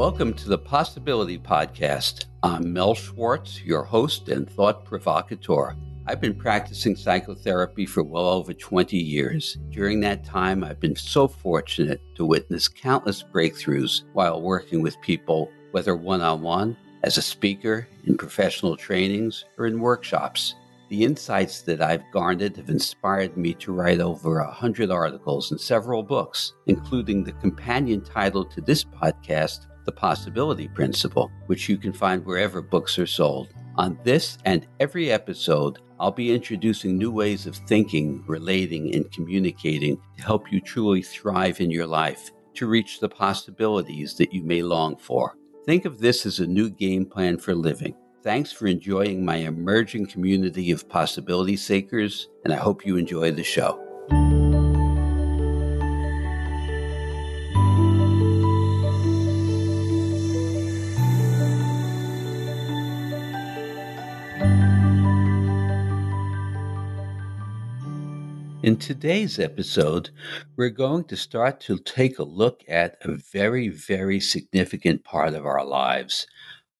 Welcome to the Possibility Podcast. I'm Mel Schwartz, your host and thought provocateur. I've been practicing psychotherapy for well over 20 years. During that time, I've been so fortunate to witness countless breakthroughs while working with people, whether one on one, as a speaker, in professional trainings, or in workshops. The insights that I've garnered have inspired me to write over a hundred articles and several books, including the companion title to this podcast, The Possibility Principle, which you can find wherever books are sold. On this and every episode, I'll be introducing new ways of thinking, relating, and communicating to help you truly thrive in your life, to reach the possibilities that you may long for. Think of this as a new game plan for living. Thanks for enjoying my emerging community of possibility seekers, and I hope you enjoy the show. In today's episode, we're going to start to take a look at a very, very significant part of our lives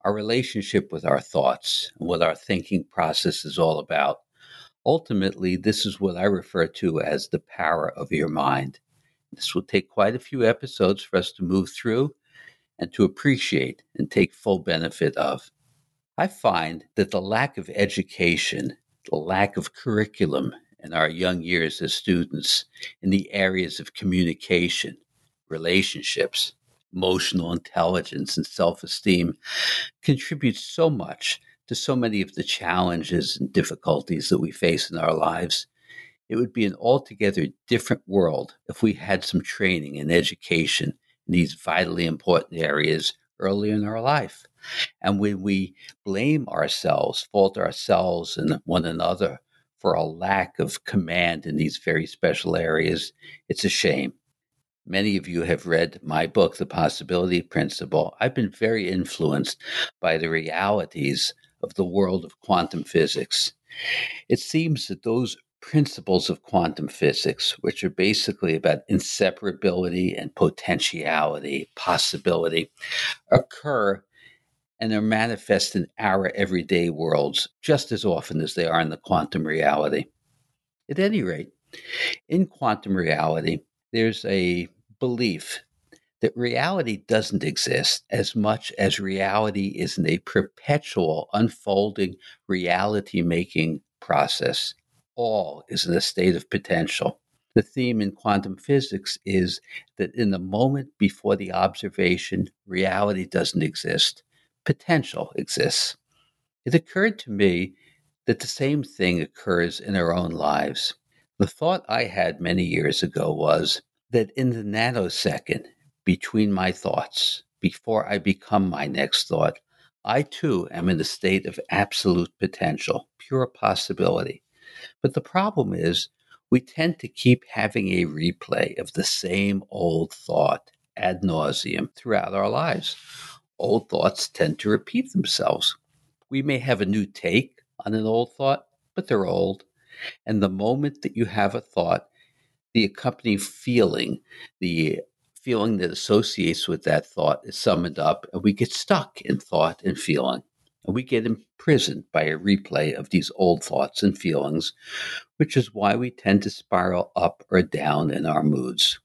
our relationship with our thoughts and what our thinking process is all about. Ultimately, this is what I refer to as the power of your mind. This will take quite a few episodes for us to move through and to appreciate and take full benefit of. I find that the lack of education, the lack of curriculum in our young years as students in the areas of communication, relationships, emotional intelligence and self esteem contributes so much to so many of the challenges and difficulties that we face in our lives. It would be an altogether different world if we had some training and education in these vitally important areas early in our life. And when we blame ourselves, fault ourselves and one another for a lack of command in these very special areas, it's a shame. Many of you have read my book, The Possibility Principle. I've been very influenced by the realities of the world of quantum physics. It seems that those principles of quantum physics, which are basically about inseparability and potentiality, possibility, occur and they're manifest in our everyday worlds just as often as they are in the quantum reality. At any rate, in quantum reality, there's a belief that reality doesn't exist as much as reality is in a perpetual unfolding reality making process. All is in a state of potential. The theme in quantum physics is that in the moment before the observation, reality doesn't exist, potential exists. It occurred to me that the same thing occurs in our own lives. The thought I had many years ago was that in the nanosecond between my thoughts, before I become my next thought, I too am in a state of absolute potential, pure possibility. But the problem is, we tend to keep having a replay of the same old thought ad nauseum throughout our lives. Old thoughts tend to repeat themselves. We may have a new take on an old thought, but they're old. And the moment that you have a thought, the accompanying feeling, the feeling that associates with that thought is summoned up, and we get stuck in thought and feeling. And we get imprisoned by a replay of these old thoughts and feelings, which is why we tend to spiral up or down in our moods.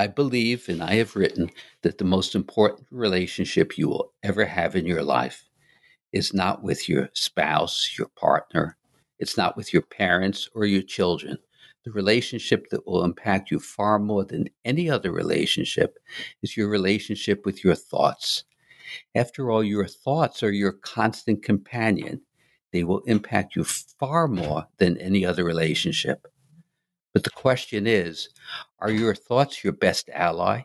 I believe, and I have written, that the most important relationship you will ever have in your life is not with your spouse, your partner, it's not with your parents or your children the relationship that will impact you far more than any other relationship is your relationship with your thoughts. After all, your thoughts are your constant companion. They will impact you far more than any other relationship. But the question is are your thoughts your best ally,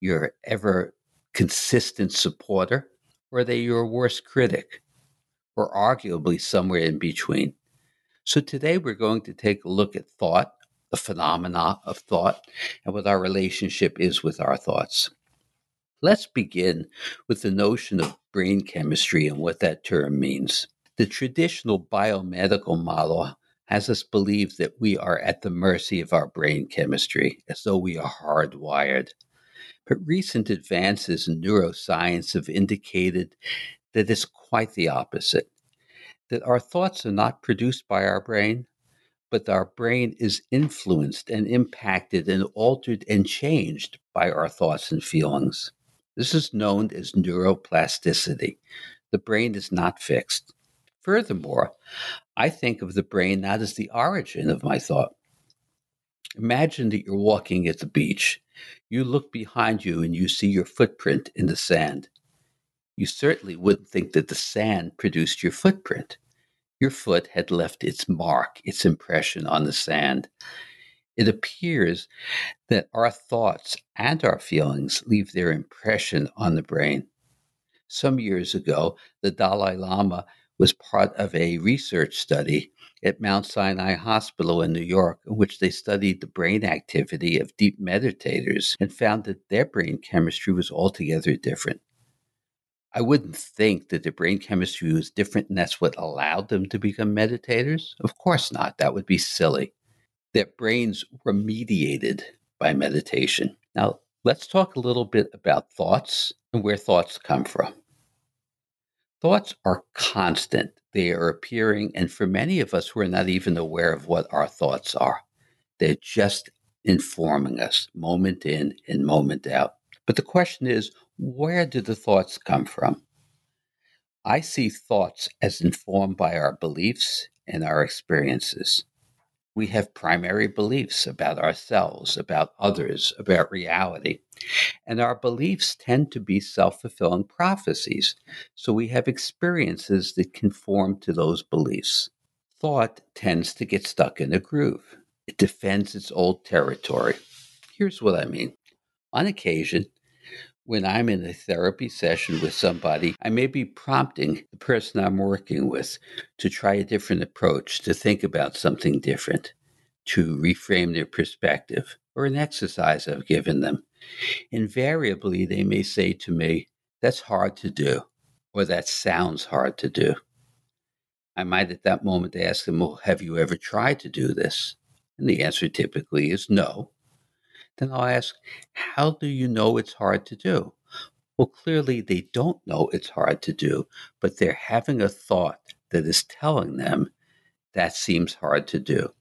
your ever consistent supporter, or are they your worst critic, or arguably somewhere in between? So today we're going to take a look at thought, the phenomena of thought, and what our relationship is with our thoughts. Let's begin with the notion of brain chemistry and what that term means. The traditional biomedical model has us believe that we are at the mercy of our brain chemistry, as though we are hardwired. But recent advances in neuroscience have indicated that it's quite the opposite that our thoughts are not produced by our brain, but our brain is influenced and impacted and altered and changed by our thoughts and feelings. This is known as neuroplasticity. The brain is not fixed. Furthermore, I think of the brain not as the origin of my thought. Imagine that you're walking at the beach. You look behind you and you see your footprint in the sand. You certainly wouldn't think that the sand produced your footprint. Your foot had left its mark, its impression on the sand. It appears that our thoughts and our feelings leave their impression on the brain. Some years ago, the Dalai Lama was part of a research study at Mount Sinai Hospital in New York, in which they studied the brain activity of deep meditators and found that their brain chemistry was altogether different. I wouldn't think that their brain chemistry was different and that's what allowed them to become meditators. Of course not. That would be silly. Their brains were mediated by meditation. Now, let's talk a little bit about thoughts and where thoughts come from. Thoughts are constant, they are appearing, and for many of us, we're not even aware of what our thoughts are. They're just informing us moment in and moment out. But the question is, where do the thoughts come from? I see thoughts as informed by our beliefs and our experiences we have primary beliefs about ourselves, about others, about reality. And our beliefs tend to be self fulfilling prophecies. So we have experiences that conform to those beliefs. Thought tends to get stuck in a groove, it defends its old territory. Here's what I mean. On occasion, when I'm in a therapy session with somebody, I may be prompting the person I'm working with to try a different approach, to think about something different, to reframe their perspective, or an exercise I've given them. Invariably, they may say to me, That's hard to do, or that sounds hard to do. I might at that moment ask them, Well, have you ever tried to do this? And the answer typically is no then I'll ask, How do you know it's hard to do? Well, clearly they don't know it's hard to do, but they're having a thought that is telling them that seems hard to do.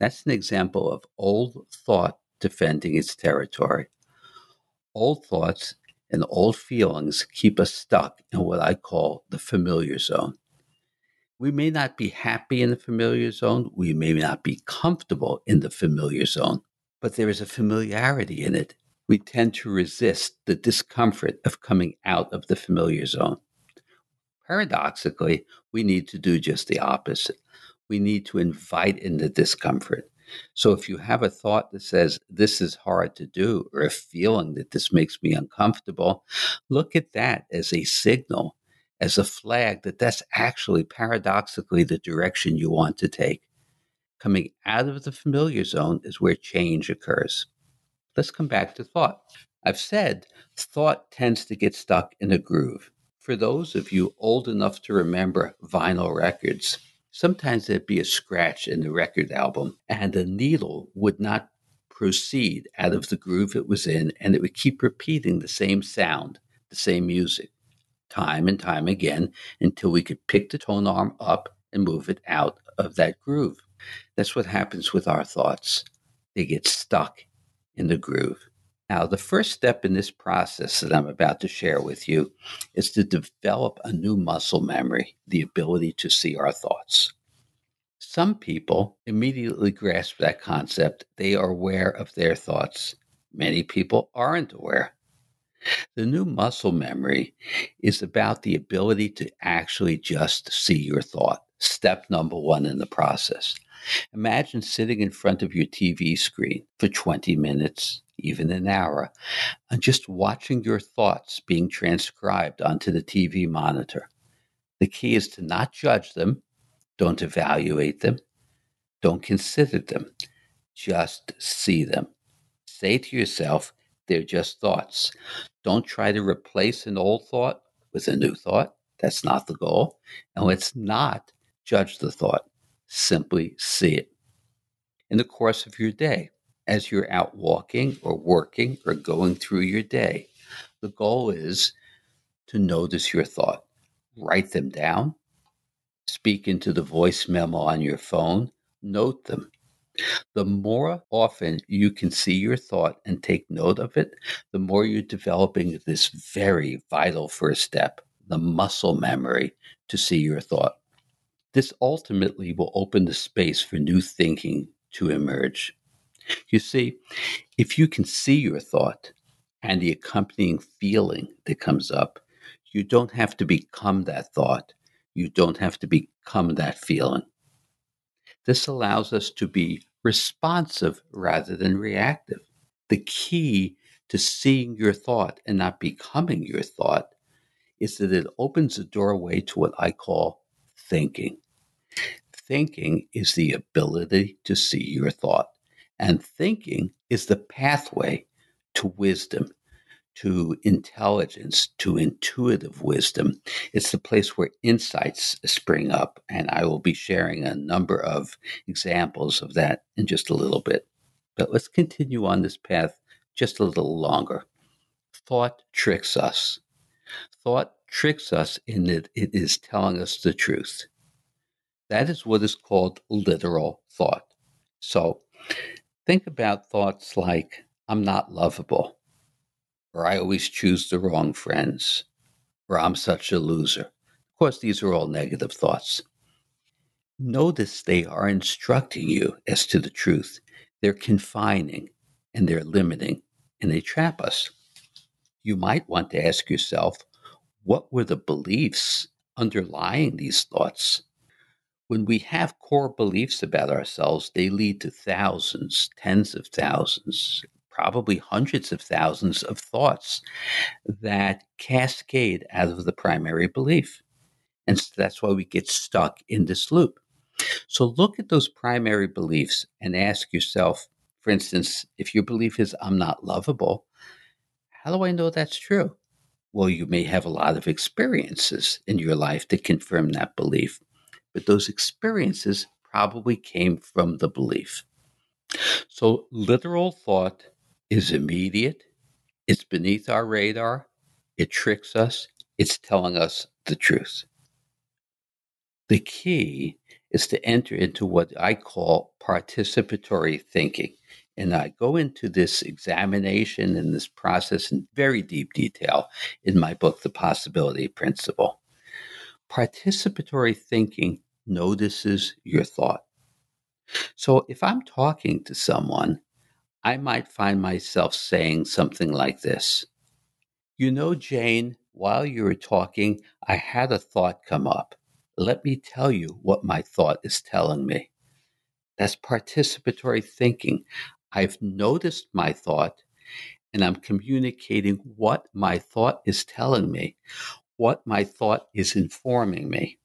That's an example of old thought defending its territory. Old thoughts and old feelings keep us stuck in what I call the familiar zone. We may not be happy in the familiar zone. We may not be comfortable in the familiar zone but there is a familiarity in it. We tend to resist the discomfort of coming out of the familiar zone. Paradoxically, we need to do just the opposite. We need to invite in the discomfort. So if you have a thought that says, this is hard to do, or a feeling that this makes me uncomfortable, look at that as a signal, as a flag that that's actually paradoxically the direction you want to take. Coming out of the familiar zone is where change occurs. Let's come back to thought. I've said thought tends to get stuck in a groove. For those of you old enough to remember vinyl records, sometimes there'd be a scratch in the record album and the needle would not proceed out of the groove it was in and it would keep repeating the same sound, the same music, time and time again until we could pick the tone arm up and move it out of that groove. That's what happens with our thoughts. They get stuck in the groove. Now, the first step in this process that I'm about to share with you is to develop a new muscle memory, the ability to see our thoughts. Some people immediately grasp that concept. They are aware of their thoughts. Many people aren't aware. The new muscle memory is about the ability to actually just see your thought. Step number one in the process. Imagine sitting in front of your TV screen for 20 minutes, even an hour, and just watching your thoughts being transcribed onto the TV monitor. The key is to not judge them, don't evaluate them, don't consider them, just see them. Say to yourself, they're just thoughts. Don't try to replace an old thought with a new thought. That's not the goal. And let's not judge the thought simply see it. In the course of your day, as you're out walking or working or going through your day. The goal is to notice your thought, write them down, speak into the voice memo on your phone, note them. The more often you can see your thought and take note of it, the more you're developing this very vital first step, the muscle memory to see your thought. This ultimately will open the space for new thinking to emerge. You see, if you can see your thought and the accompanying feeling that comes up, you don't have to become that thought. You don't have to become that feeling. This allows us to be responsive rather than reactive. The key to seeing your thought and not becoming your thought is that it opens a doorway to what I call thinking. Thinking is the ability to see your thought, and thinking is the pathway to wisdom to intelligence, to intuitive wisdom. It's the place where insights spring up. And I will be sharing a number of examples of that in just a little bit. But let's continue on this path just a little longer. Thought tricks us. Thought tricks us in that it is telling us the truth. That is what is called literal thought. So think about thoughts like, I'm not lovable or I always choose the wrong friends, or I'm such a loser. Of course, these are all negative thoughts. Notice they are instructing you as to the truth. They're confining and they're limiting and they trap us. You might want to ask yourself what were the beliefs underlying these thoughts? When we have core beliefs about ourselves, they lead to thousands, tens of thousands, probably hundreds of thousands of thoughts that cascade out of the primary belief. And so that's why we get stuck in this loop. So look at those primary beliefs and ask yourself, for instance, if your belief is, I'm not lovable, how do I know that's true? Well, you may have a lot of experiences in your life that confirm that belief, but those experiences probably came from the belief. So, literal thought is immediate, it's beneath our radar, it tricks us, it's telling us the truth. The key is to enter into what I call participatory thinking. And I go into this examination and this process in very deep detail in my book, The Possibility Principle. Participatory thinking notices your thought. So if I'm talking to someone I might find myself saying something like this You know, Jane, while you were talking, I had a thought come up. Let me tell you what my thought is telling me. That's participatory thinking. I've noticed my thought and I'm communicating what my thought is telling me, what my thought is informing me.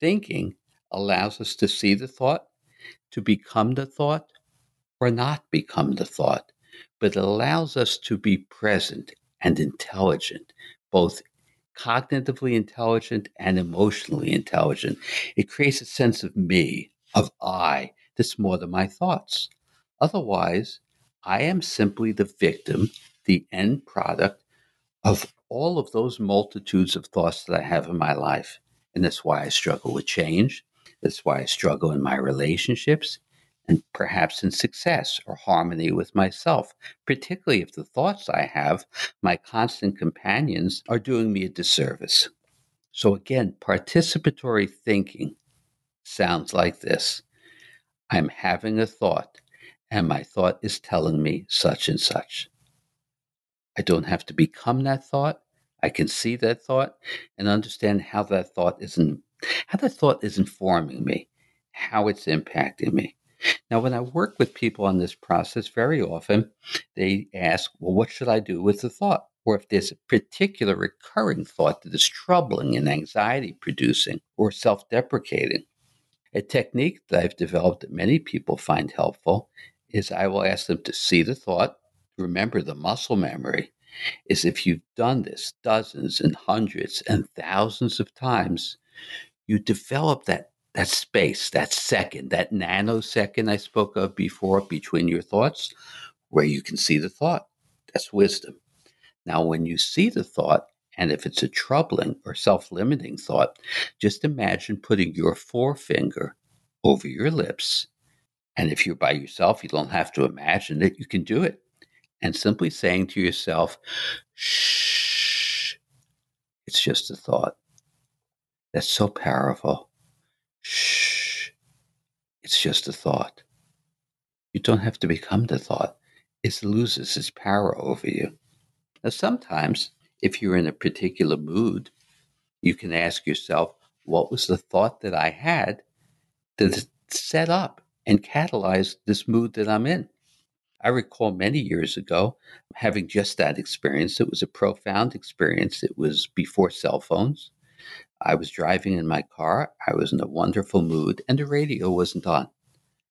Thinking allows us to see the thought, to become the thought, or not become the thought, but it allows us to be present and intelligent, both cognitively intelligent and emotionally intelligent. It creates a sense of me, of I, that's more than my thoughts. Otherwise, I am simply the victim, the end product of all of those multitudes of thoughts that I have in my life. And that's why I struggle with change. That's why I struggle in my relationships and perhaps in success or harmony with myself, particularly if the thoughts I have, my constant companions, are doing me a disservice. So, again, participatory thinking sounds like this I'm having a thought, and my thought is telling me such and such. I don't have to become that thought. I can see that thought and understand how that thought is in, how that thought is informing me, how it's impacting me. Now, when I work with people on this process, very often they ask, Well, what should I do with the thought? Or if there's a particular recurring thought that is troubling and anxiety producing or self deprecating. A technique that I've developed that many people find helpful is I will ask them to see the thought, remember the muscle memory, is if you've done this dozens and hundreds and thousands of times, you develop that that space, that second, that nanosecond I spoke of before between your thoughts, where you can see the thought. That's wisdom. Now, when you see the thought, and if it's a troubling or self limiting thought, just imagine putting your forefinger over your lips. And if you're by yourself, you don't have to imagine it, you can do it. And simply saying to yourself, shh, it's just a thought. That's so powerful. Shh, it's just a thought. You don't have to become the thought, it loses its power over you. Now, sometimes if you're in a particular mood, you can ask yourself, what was the thought that I had that set up and catalyze this mood that I'm in? I recall many years ago having just that experience. It was a profound experience. It was before cell phones. I was driving in my car. I was in a wonderful mood, and the radio wasn't on.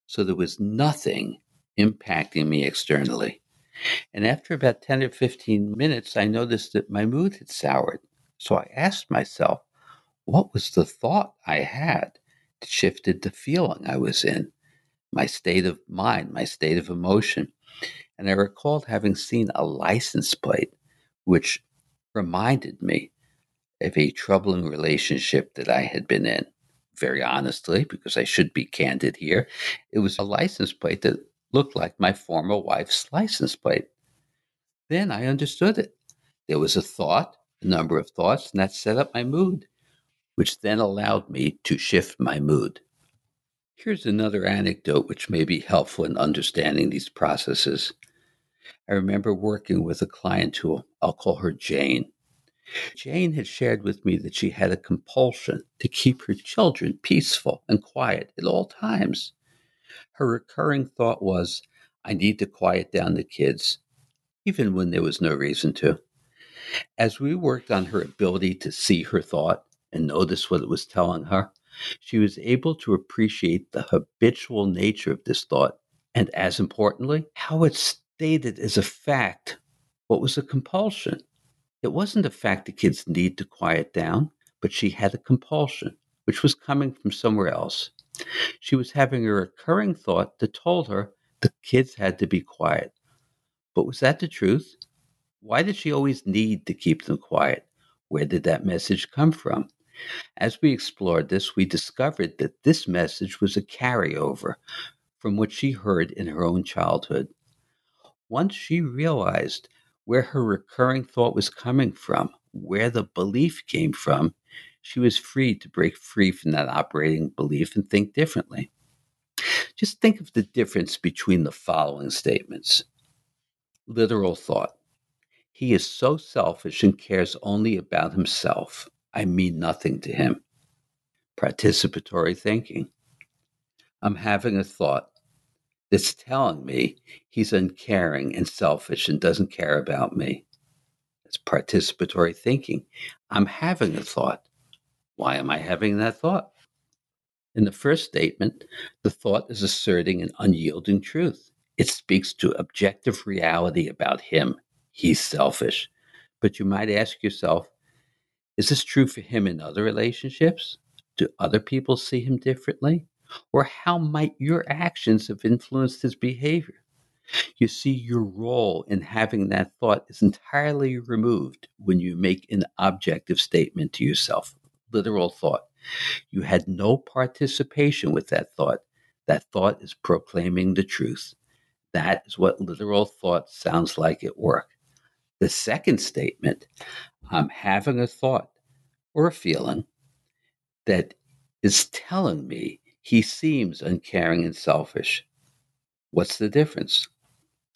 So there was nothing impacting me externally. And after about 10 or 15 minutes, I noticed that my mood had soured. So I asked myself, what was the thought I had that shifted the feeling I was in, my state of mind, my state of emotion? And I recalled having seen a license plate which reminded me of a troubling relationship that I had been in. Very honestly, because I should be candid here, it was a license plate that looked like my former wife's license plate. Then I understood it. There was a thought, a number of thoughts, and that set up my mood, which then allowed me to shift my mood. Here's another anecdote which may be helpful in understanding these processes. I remember working with a client who I'll call her Jane. Jane had shared with me that she had a compulsion to keep her children peaceful and quiet at all times her recurring thought was, I need to quiet down the kids, even when there was no reason to. As we worked on her ability to see her thought and notice what it was telling her, she was able to appreciate the habitual nature of this thought and, as importantly, how it stated as a fact what was a compulsion. It wasn't a fact the kids need to quiet down, but she had a compulsion, which was coming from somewhere else. She was having a recurring thought that told her the kids had to be quiet. But was that the truth? Why did she always need to keep them quiet? Where did that message come from? As we explored this, we discovered that this message was a carryover from what she heard in her own childhood. Once she realized where her recurring thought was coming from, where the belief came from, she was free to break free from that operating belief and think differently. Just think of the difference between the following statements literal thought. He is so selfish and cares only about himself. I mean nothing to him. Participatory thinking. I'm having a thought that's telling me he's uncaring and selfish and doesn't care about me. It's participatory thinking. I'm having a thought why am I having that thought? In the first statement, the thought is asserting an unyielding truth. It speaks to objective reality about him. He's selfish. But you might ask yourself, is this true for him in other relationships? Do other people see him differently? Or how might your actions have influenced his behavior? You see, your role in having that thought is entirely removed when you make an objective statement to yourself literal thought. You had no participation with that thought. That thought is proclaiming the truth. That is what literal thought sounds like at work. The second statement, I'm having a thought or a feeling that is telling me he seems uncaring and selfish. What's the difference?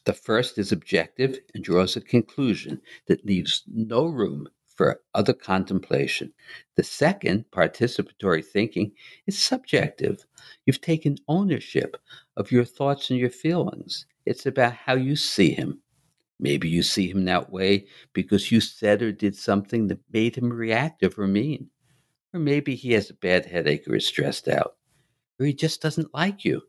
The first is objective and draws a conclusion that leaves no room for other contemplation. The second, participatory thinking, is subjective. You've taken ownership of your thoughts and your feelings. It's about how you see him. Maybe you see him that way because you said or did something that made him reactive or mean. Or maybe he has a bad headache or is stressed out. Or he just doesn't like you.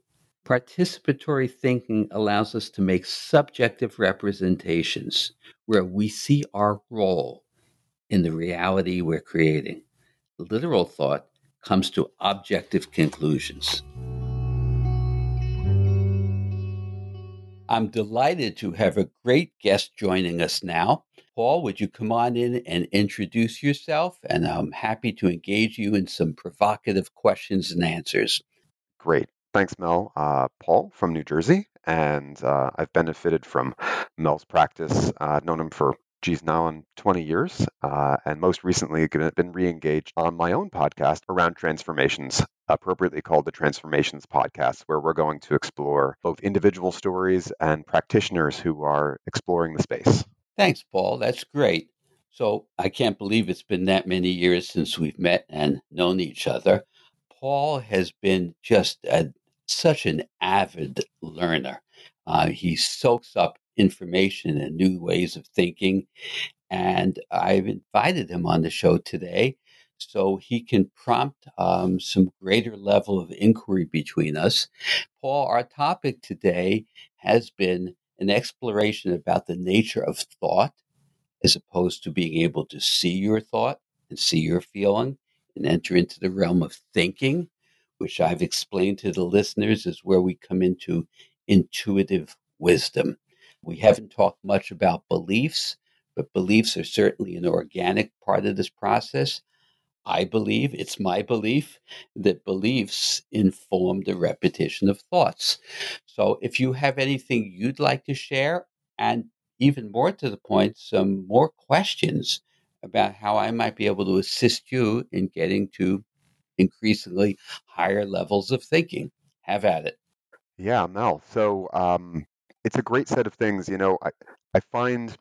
Participatory thinking allows us to make subjective representations where we see our role in the reality we're creating. Literal thought comes to objective conclusions. I'm delighted to have a great guest joining us now. Paul, would you come on in and introduce yourself? And I'm happy to engage you in some provocative questions and answers. Great. Thanks, Mel. Uh, Paul from New Jersey, and uh, I've benefited from Mel's practice. Uh, known him for geez, now on 20 years, uh, and most recently been re-engaged on my own podcast around transformations, appropriately called the Transformations Podcast, where we're going to explore both individual stories and practitioners who are exploring the space. Thanks, Paul. That's great. So I can't believe it's been that many years since we've met and known each other. Paul has been just a, such an avid learner. Uh, he soaks up information and new ways of thinking. And I've invited him on the show today so he can prompt um, some greater level of inquiry between us. Paul, our topic today has been an exploration about the nature of thought as opposed to being able to see your thought and see your feeling and enter into the realm of thinking, which I've explained to the listeners is where we come into intuitive wisdom. We haven't talked much about beliefs, but beliefs are certainly an organic part of this process. I believe, it's my belief, that beliefs inform the repetition of thoughts. So if you have anything you'd like to share, and even more to the point, some more questions about how I might be able to assist you in getting to increasingly higher levels of thinking, have at it. Yeah, Mel. So um, it's a great set of things. You know, I, I find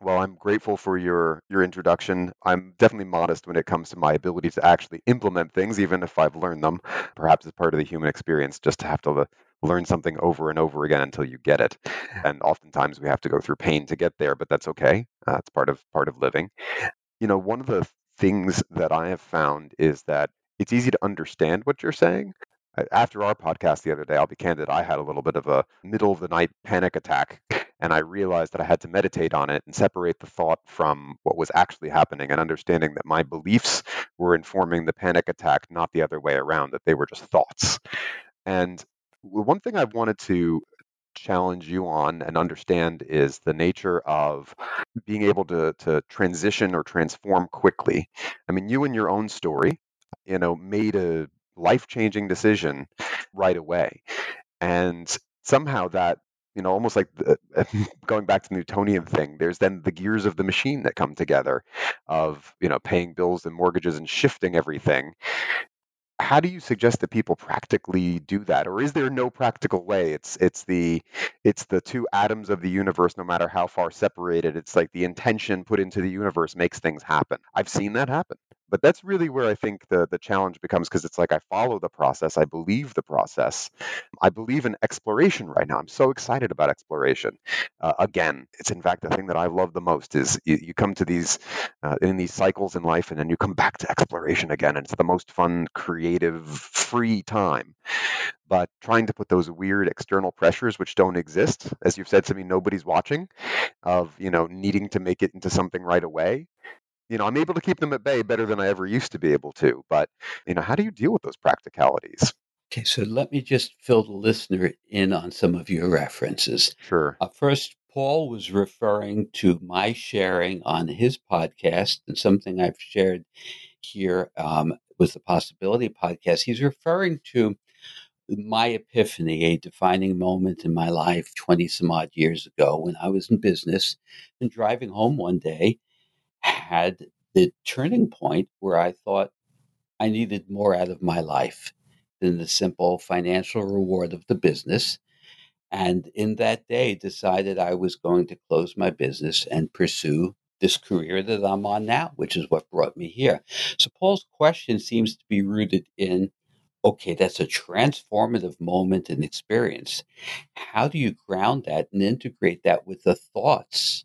well, I'm grateful for your your introduction. I'm definitely modest when it comes to my ability to actually implement things, even if I've learned them. Perhaps as part of the human experience, just to have to learn something over and over again until you get it. And oftentimes we have to go through pain to get there, but that's okay. Uh, it's part of part of living. You know, one of the things that I have found is that it's easy to understand what you're saying, after our podcast the other day, I'll be candid, I had a little bit of a middle of the night panic attack. And I realized that I had to meditate on it and separate the thought from what was actually happening and understanding that my beliefs were informing the panic attack, not the other way around, that they were just thoughts. And one thing I've wanted to challenge you on and understand is the nature of being able to, to transition or transform quickly. I mean, you and your own story, you know, made a life changing decision right away. And somehow that you know, almost like the, uh, going back to the Newtonian thing, there's then the gears of the machine that come together of, you know, paying bills and mortgages and shifting everything. How do you suggest that people practically do that? Or is there no practical way? It's it's the it's the two atoms of the universe, no matter how far separated. It's like the intention put into the universe makes things happen. I've seen that happen but that's really where I think the the challenge becomes because it's like I follow the process, I believe the process, I believe in exploration right now. I'm so excited about exploration. Uh, again, it's in fact the thing that I love the most is you, you come to these uh, in these cycles in life, and then you come back to exploration again, and it's the most fun, creative, free time. But trying to put those weird external pressures, which don't exist, as you've said to me, nobody's watching, of you know needing to make it into something right away you know, I'm able to keep them at bay better than I ever used to be able to. But, you know, how do you deal with those practicalities? Okay, so let me just fill the listener in on some of your references. Sure. Uh, first, Paul was referring to my sharing on his podcast and something I've shared here um, with the Possibility podcast. He's referring to my epiphany, a defining moment in my life 20 some odd years ago when I was in business and driving home one day had the turning point where I thought I needed more out of my life than the simple financial reward of the business. And in that day, decided I was going to close my business and pursue this career that I'm on now, which is what brought me here. So, Paul's question seems to be rooted in okay, that's a transformative moment and experience. How do you ground that and integrate that with the thoughts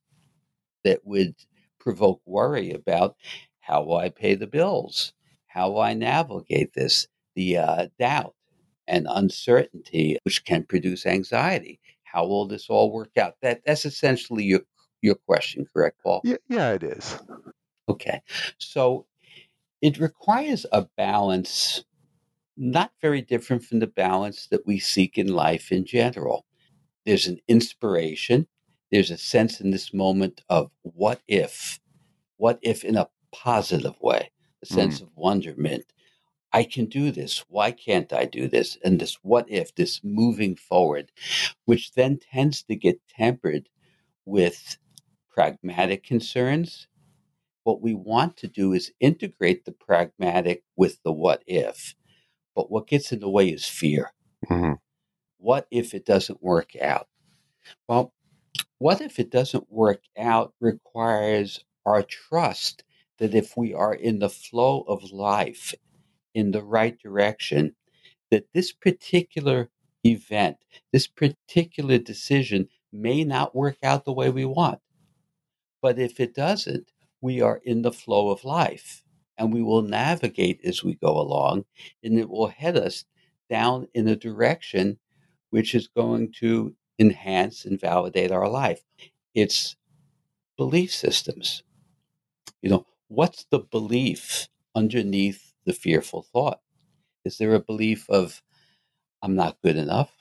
that would provoke worry about how will I pay the bills? How will I navigate this? The uh, doubt and uncertainty, which can produce anxiety. How will this all work out? That that's essentially your your question, correct, Paul? Yeah, yeah, it is. Okay, so it requires a balance, not very different from the balance that we seek in life in general. there's an inspiration, there's a sense in this moment of what if, what if in a positive way, a sense Mm, of wonderment. I can do this. Why can't I do this? And this what if, this moving forward, which then tends to get tempered with pragmatic concerns. What we want to do is integrate the pragmatic with the what if. But what gets in the way is fear. mhm, What if it doesn't work out? Well, what if it doesn't work out requires our trust that if we are in the flow of life in the right direction, that this particular event, this particular decision may not work out the way we want. But if it doesn't, we are in the flow of life and we will navigate as we go along and it will head us down in a direction which is going to enhance and validate our life. It's belief systems. You know, what's the belief underneath the fearful thought? Is there a belief of, I'm not good enough?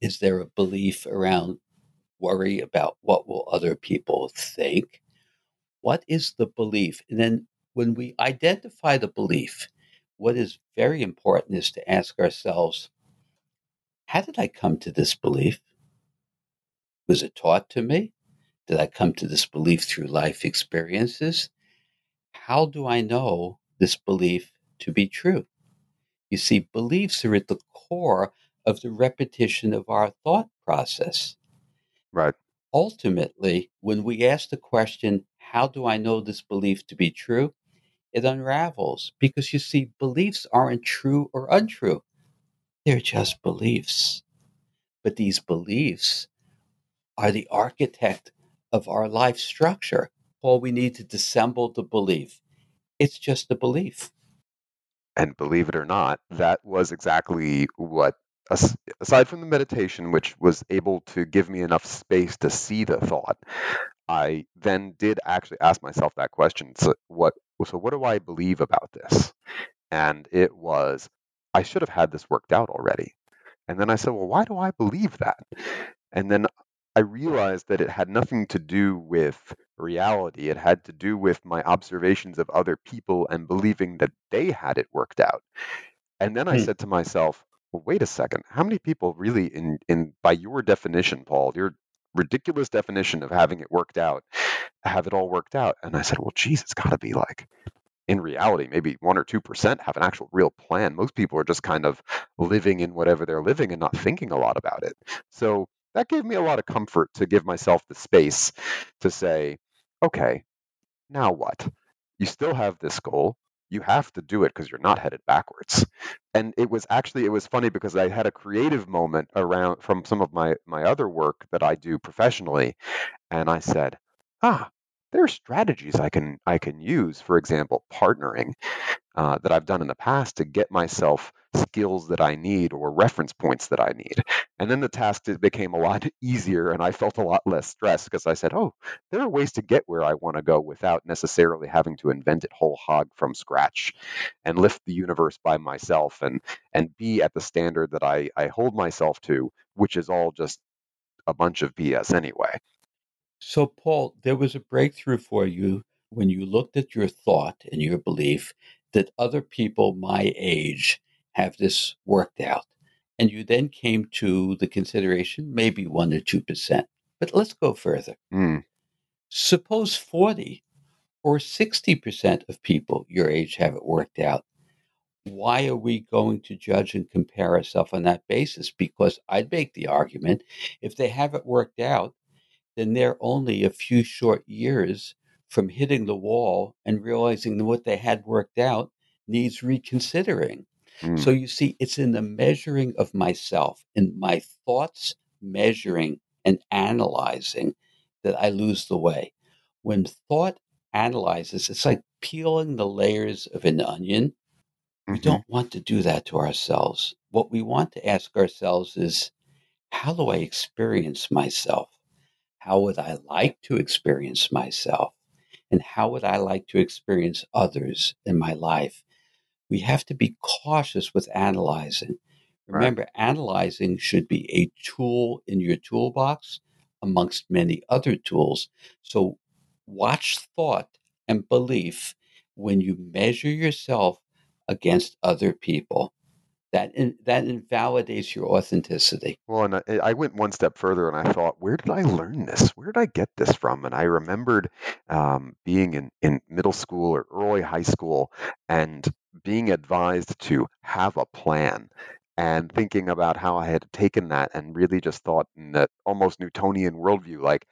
Is there a belief around worry about what will other people think? What is the belief? And then when we identify the belief, what is very important is to ask ourselves, how did I come to this belief? Was it taught to me? Did I come to this belief through life experiences? How do I know this belief to be true? You see, beliefs are at the core of the repetition of our thought process. right. Ultimately, when we ask the question, how do I know this belief to be true? It unravels because you see, beliefs aren't true or untrue. They're just beliefs. But these beliefs are the architect of our life structure. All we need to dissemble the belief. It's just a belief. And believe it or not, that was exactly what, aside from the meditation, which was able to give me enough space to see the thought, I then did actually ask myself that question. So what, so what do I believe about this? And it was, I should have had this worked out already. And then I said, well, why do I believe that? And then I realized that it had nothing to do with reality. It had to do with my observations of other people and believing that they had it worked out. And then I Hmm. said to myself, well, wait a second. How many people really in in by your definition, Paul, your ridiculous definition of having it worked out, have it all worked out? And I said, well, geez, it's got to be like in reality, maybe one or two percent have an actual real plan. Most people are just kind of living in whatever they're living and not thinking a lot about it. So that gave me a lot of comfort to give myself the space to say, okay, now what? You still have this goal. You have to do it because you're not headed backwards. And it was actually it was funny because I had a creative moment around from some of my my other work that I do professionally, and I said, ah, there are strategies I can I can use. For example, partnering uh, that I've done in the past to get myself skills that I need or reference points that I need. And then the task became a lot easier and I felt a lot less stressed because I said, oh, there are ways to get where I want to go without necessarily having to invent it whole hog from scratch and lift the universe by myself and and be at the standard that I, I hold myself to, which is all just a bunch of BS anyway. So, Paul, there was a breakthrough for you when you looked at your thought and your belief that other people my age have this worked out. And you then came to the consideration maybe 1 or 2%. But let's go further. Mm, Suppose 40 or 60% of people your age have it worked out. Why are we going to judge and compare ourselves on that basis? Because I'd make the argument if they have it worked out, then they're only a few short years from hitting the wall and realizing that what they had worked out needs reconsidering. mm, So you see, it's in the measuring of myself, in my thoughts measuring and analyzing that I lose the way. When thought analyzes, it's like peeling the layers of an onion. We mhm, don't want to do that to ourselves. What we want to ask ourselves is, how do I experience myself? How would I like to experience myself? And how would I like to experience others in my life? We have to be cautious with analyzing Remember, right. analyzing should be a tool in your toolbox amongst many other tools. So watch thought and belief when you measure yourself against other people that in, that invalidates your authenticity. Well, and I, I, went one step further, and I thought, where did I learn this? Where did I get this from? And I remembered um, being in in middle school or early high school, and being advised to have a plan. And thinking about how I had taken that and really just thought in that almost Newtonian worldview, like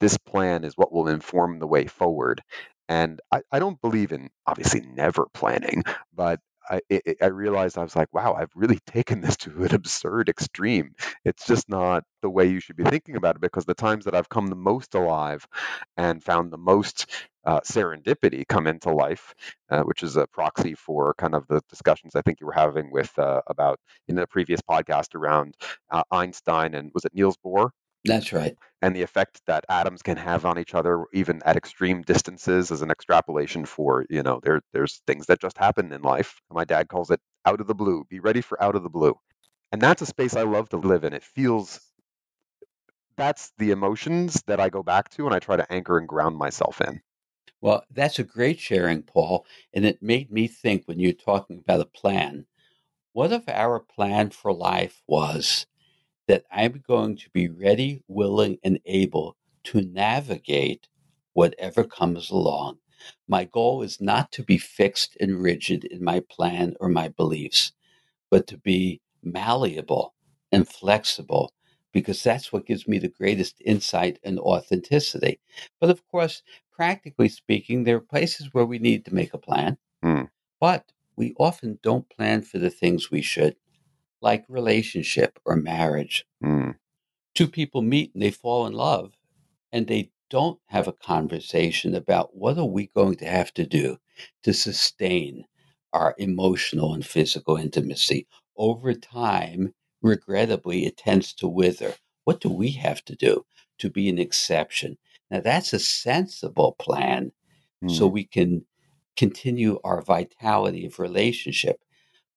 this plan is what will inform the way forward. And I, I don't believe in obviously never planning, but I, it, I realized I was like, wow, I've really taken this to an absurd extreme. It's just not the way you should be thinking about it because the times that I've come the most alive and found the most uh, serendipity come into life, uh, which is a proxy for kind of the discussions I think you were having with uh, about in the previous podcast around uh, Einstein and was it Niels Bohr that's right. And the effect that atoms can have on each other, even at extreme distances, is an extrapolation for, you know, there, there's things that just happen in life. My dad calls it out of the blue. Be ready for out of the blue. And that's a space I love to live in. It feels, that's the emotions that I go back to and I try to anchor and ground myself in. Well, that's a great sharing, Paul. And it made me think when you're talking about a plan, what if our plan for life was that I'm going to be ready, willing, and able to navigate whatever comes along. My goal is not to be fixed and rigid in my plan or my beliefs, but to be malleable and flexible because that's what gives me the greatest insight and authenticity. But of course, practically speaking, there are places where we need to make a plan, mm. but we often don't plan for the things we should like relationship or marriage. Mm. Two people meet and they fall in love, and they don't have a conversation about what are we going to have to do to sustain our emotional and physical intimacy. Over time, regrettably, it tends to wither. What do we have to do to be an exception? Now, that's a sensible plan mm. so we can continue our vitality of relationship.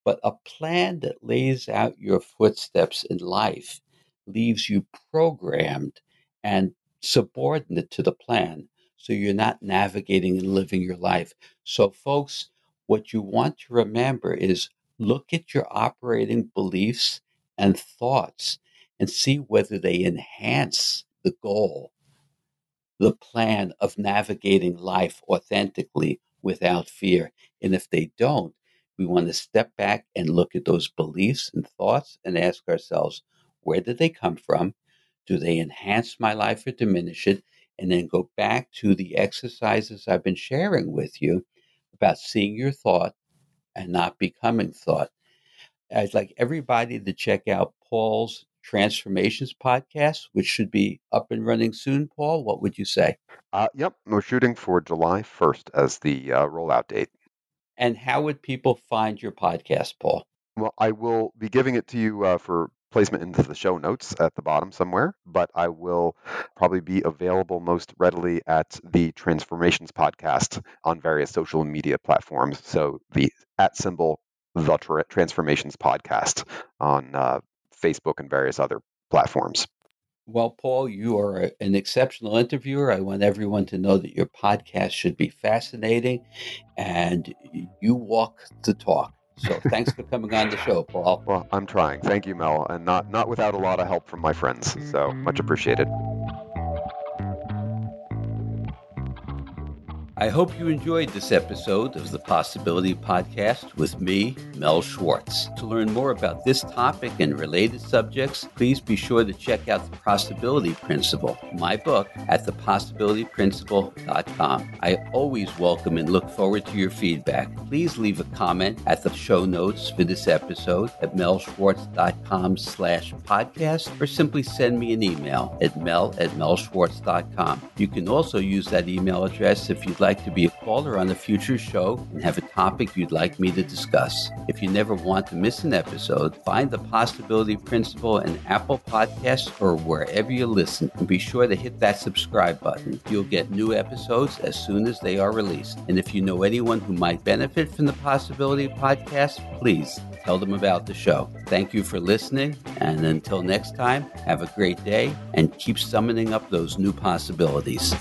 But a plan that lays out your footsteps in life leaves you programmed and subordinate to the plan. So you're not navigating and living your life. So, folks, what you want to remember is look at your operating beliefs and thoughts and see whether they enhance the goal, the plan of navigating life authentically without fear. And if they don't, we want to step back and look at those beliefs and thoughts and ask ourselves, where did they come from? Do they enhance my life or diminish it? And then go back to the exercises I've been sharing with you about seeing your thought and not becoming thought. I'd like everybody to check out Paul's Transformations podcast, which should be up and running soon. Paul, what would you say? Uh, yep, we're shooting for July 1st as the uh, rollout date. And how would people find your podcast, Paul? Well, I will be giving it to you uh, for placement into the show notes at the bottom somewhere, but I will probably be available most readily at the Transformations podcast on various social media platforms. So the at symbol the Transformations podcast on uh, Facebook and various other platforms. Well, Paul, you are an exceptional interviewer. I want everyone to know that your podcast should be fascinating and you walk the talk. So thanks for coming on the show, Paul. Well, I'm trying. Thank you, Mel, and not not without a lot of help from my friends. So much mm-hmm. appreciated. I hope you enjoyed this episode of the Possibility Podcast with me, Mel Schwartz. To learn more about this topic and related subjects, please be sure to check out The Possibility Principle, my book, at thepossibilityprinciple.com. I always welcome and look forward to your feedback. Please leave a comment at the show notes for this episode at melschwartz.com slash podcast or simply send me an email at mel at melschwartz.com. You can also use that email address if you'd like like to be a caller on a future show and have a topic you'd like me to discuss. If you never want to miss an episode, find the Possibility Principle in Apple Podcasts or wherever you listen, and be sure to hit that subscribe button. You'll get new episodes as soon as they are released. And if you know anyone who might benefit from the Possibility Podcast, please tell them about the show. Thank you for listening, and until next time, have a great day and keep summoning up those new possibilities.